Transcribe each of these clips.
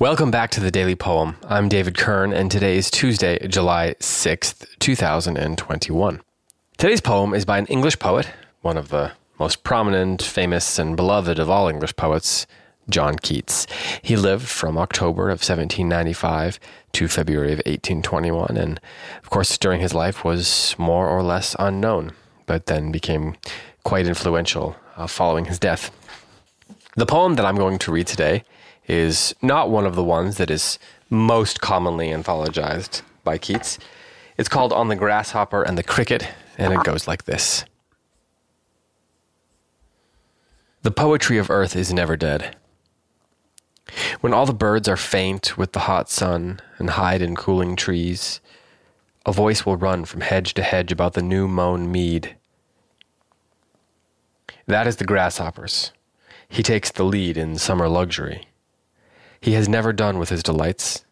Welcome back to the Daily Poem. I'm David Kern, and today is Tuesday, July 6th, 2021. Today's poem is by an English poet, one of the most prominent, famous, and beloved of all English poets, John Keats. He lived from October of 1795 to February of 1821, and of course, during his life was more or less unknown, but then became quite influential uh, following his death. The poem that I'm going to read today is not one of the ones that is most commonly anthologized by Keats. It's called On the Grasshopper and the Cricket, and it goes like this The poetry of earth is never dead. When all the birds are faint with the hot sun and hide in cooling trees, a voice will run from hedge to hedge about the new mown mead. That is the grasshopper's. He takes the lead in summer luxury. He has never done with his delights.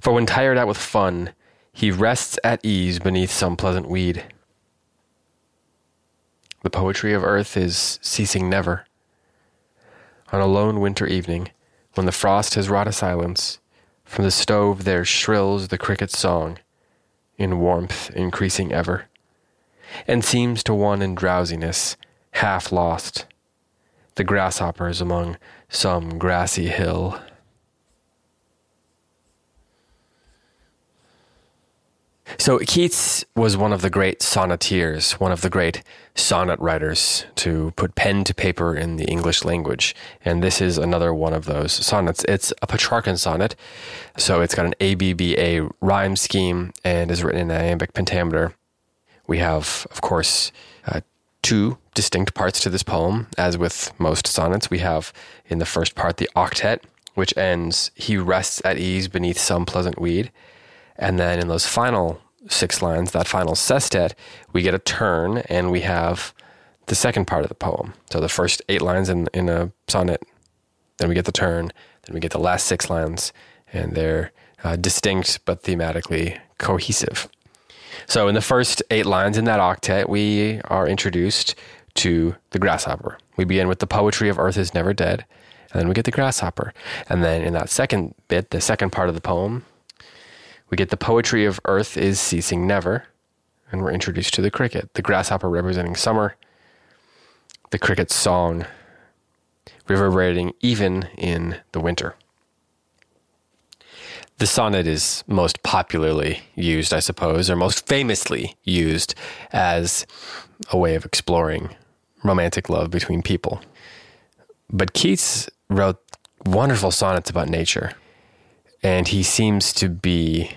For when tired out with fun, he rests at ease beneath some pleasant weed. The poetry of earth is ceasing never. On a lone winter evening, when the frost has wrought a silence, from the stove there shrills the cricket's song, in warmth increasing ever, and seems to one in drowsiness, half lost, the grasshoppers among some grassy hill. So Keats was one of the great sonneteers, one of the great sonnet writers to put pen to paper in the English language. And this is another one of those sonnets. It's a Petrarchan sonnet. So it's got an ABBA rhyme scheme and is written in iambic pentameter. We have, of course, uh, two distinct parts to this poem. As with most sonnets, we have in the first part the octet, which ends, He rests at ease beneath some pleasant weed. And then in those final six lines, that final sestet, we get a turn and we have the second part of the poem. So the first eight lines in, in a sonnet, then we get the turn, then we get the last six lines, and they're uh, distinct but thematically cohesive. So in the first eight lines in that octet, we are introduced to the grasshopper. We begin with the poetry of earth is never dead, and then we get the grasshopper. And then in that second bit, the second part of the poem, we get the poetry of earth is ceasing never, and we're introduced to the cricket, the grasshopper representing summer, the cricket's song reverberating even in the winter. The sonnet is most popularly used, I suppose, or most famously used as a way of exploring romantic love between people. But Keats wrote wonderful sonnets about nature, and he seems to be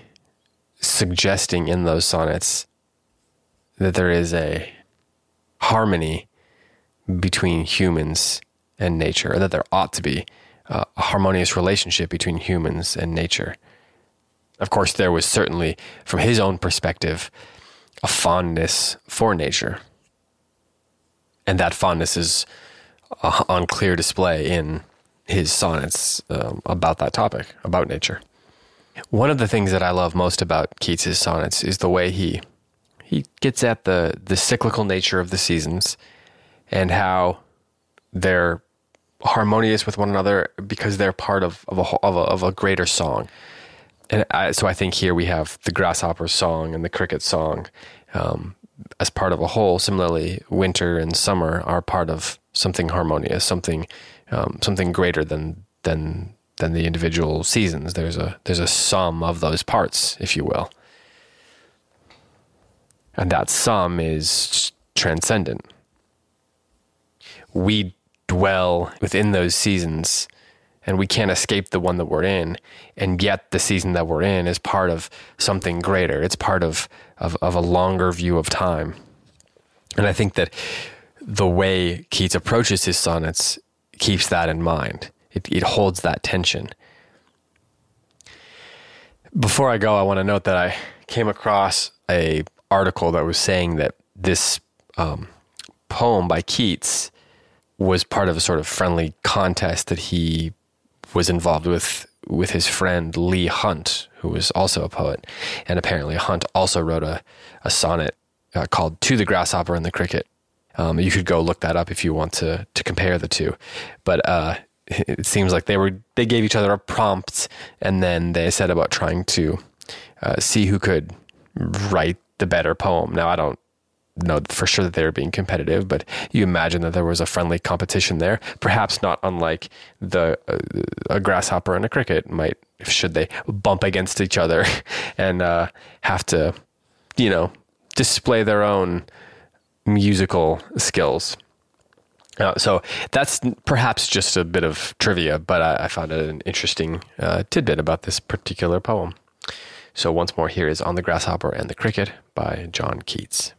suggesting in those sonnets that there is a harmony between humans and nature, or that there ought to be a harmonious relationship between humans and nature. Of course, there was certainly, from his own perspective, a fondness for nature. And that fondness is uh, on clear display in his sonnets um, about that topic, about nature. One of the things that I love most about Keats's sonnets is the way he he gets at the the cyclical nature of the seasons and how they're harmonious with one another because they're part of of a of a, of a greater song. And I, so I think here we have the grasshopper song and the cricket song um, as part of a whole. Similarly, winter and summer are part of something harmonious, something um, something greater than than than the individual seasons. There's a there's a sum of those parts, if you will. And that sum is transcendent. We dwell within those seasons and we can't escape the one that we're in. And yet the season that we're in is part of something greater. It's part of, of, of a longer view of time. And I think that the way Keats approaches his sonnets keeps that in mind. It, it holds that tension. Before I go, I want to note that I came across a article that was saying that this um, poem by Keats was part of a sort of friendly contest that he was involved with with his friend Leigh Hunt, who was also a poet. And apparently, Hunt also wrote a, a sonnet uh, called To the Grasshopper and the Cricket. Um, you could go look that up if you want to, to compare the two. But uh, it seems like they were they gave each other a prompt and then they set about trying to uh, see who could write the better poem. Now, I don't know for sure that they were being competitive, but you imagine that there was a friendly competition there, perhaps not unlike the uh, a grasshopper and a cricket might should they bump against each other and uh, have to, you know, display their own musical skills. Uh, so that's perhaps just a bit of trivia, but I, I found it an interesting uh, tidbit about this particular poem. So once more, here is On the Grasshopper and the Cricket by John Keats.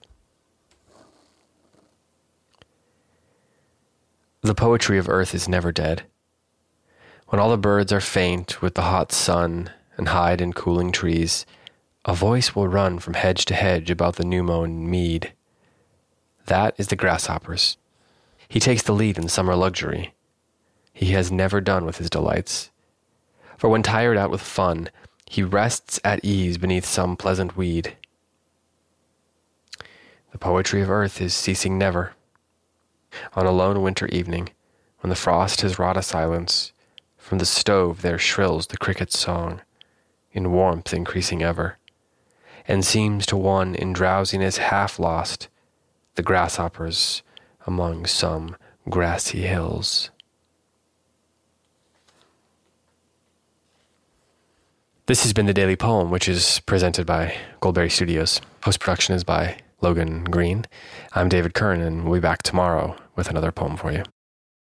The poetry of earth is never dead. When all the birds are faint with the hot sun and hide in cooling trees, a voice will run from hedge to hedge about the new mown mead. That is the grasshopper's. He takes the lead in summer luxury. He has never done with his delights. For when tired out with fun, he rests at ease beneath some pleasant weed. The poetry of earth is ceasing never. On a lone winter evening, when the frost has wrought a silence, from the stove there shrills the cricket's song, in warmth increasing ever, and seems to one in drowsiness half lost, the grasshoppers among some grassy hills. This has been the Daily Poem, which is presented by Goldberry Studios. Post production is by Logan Green. I'm David Kern, and we'll be back tomorrow with another poem for you.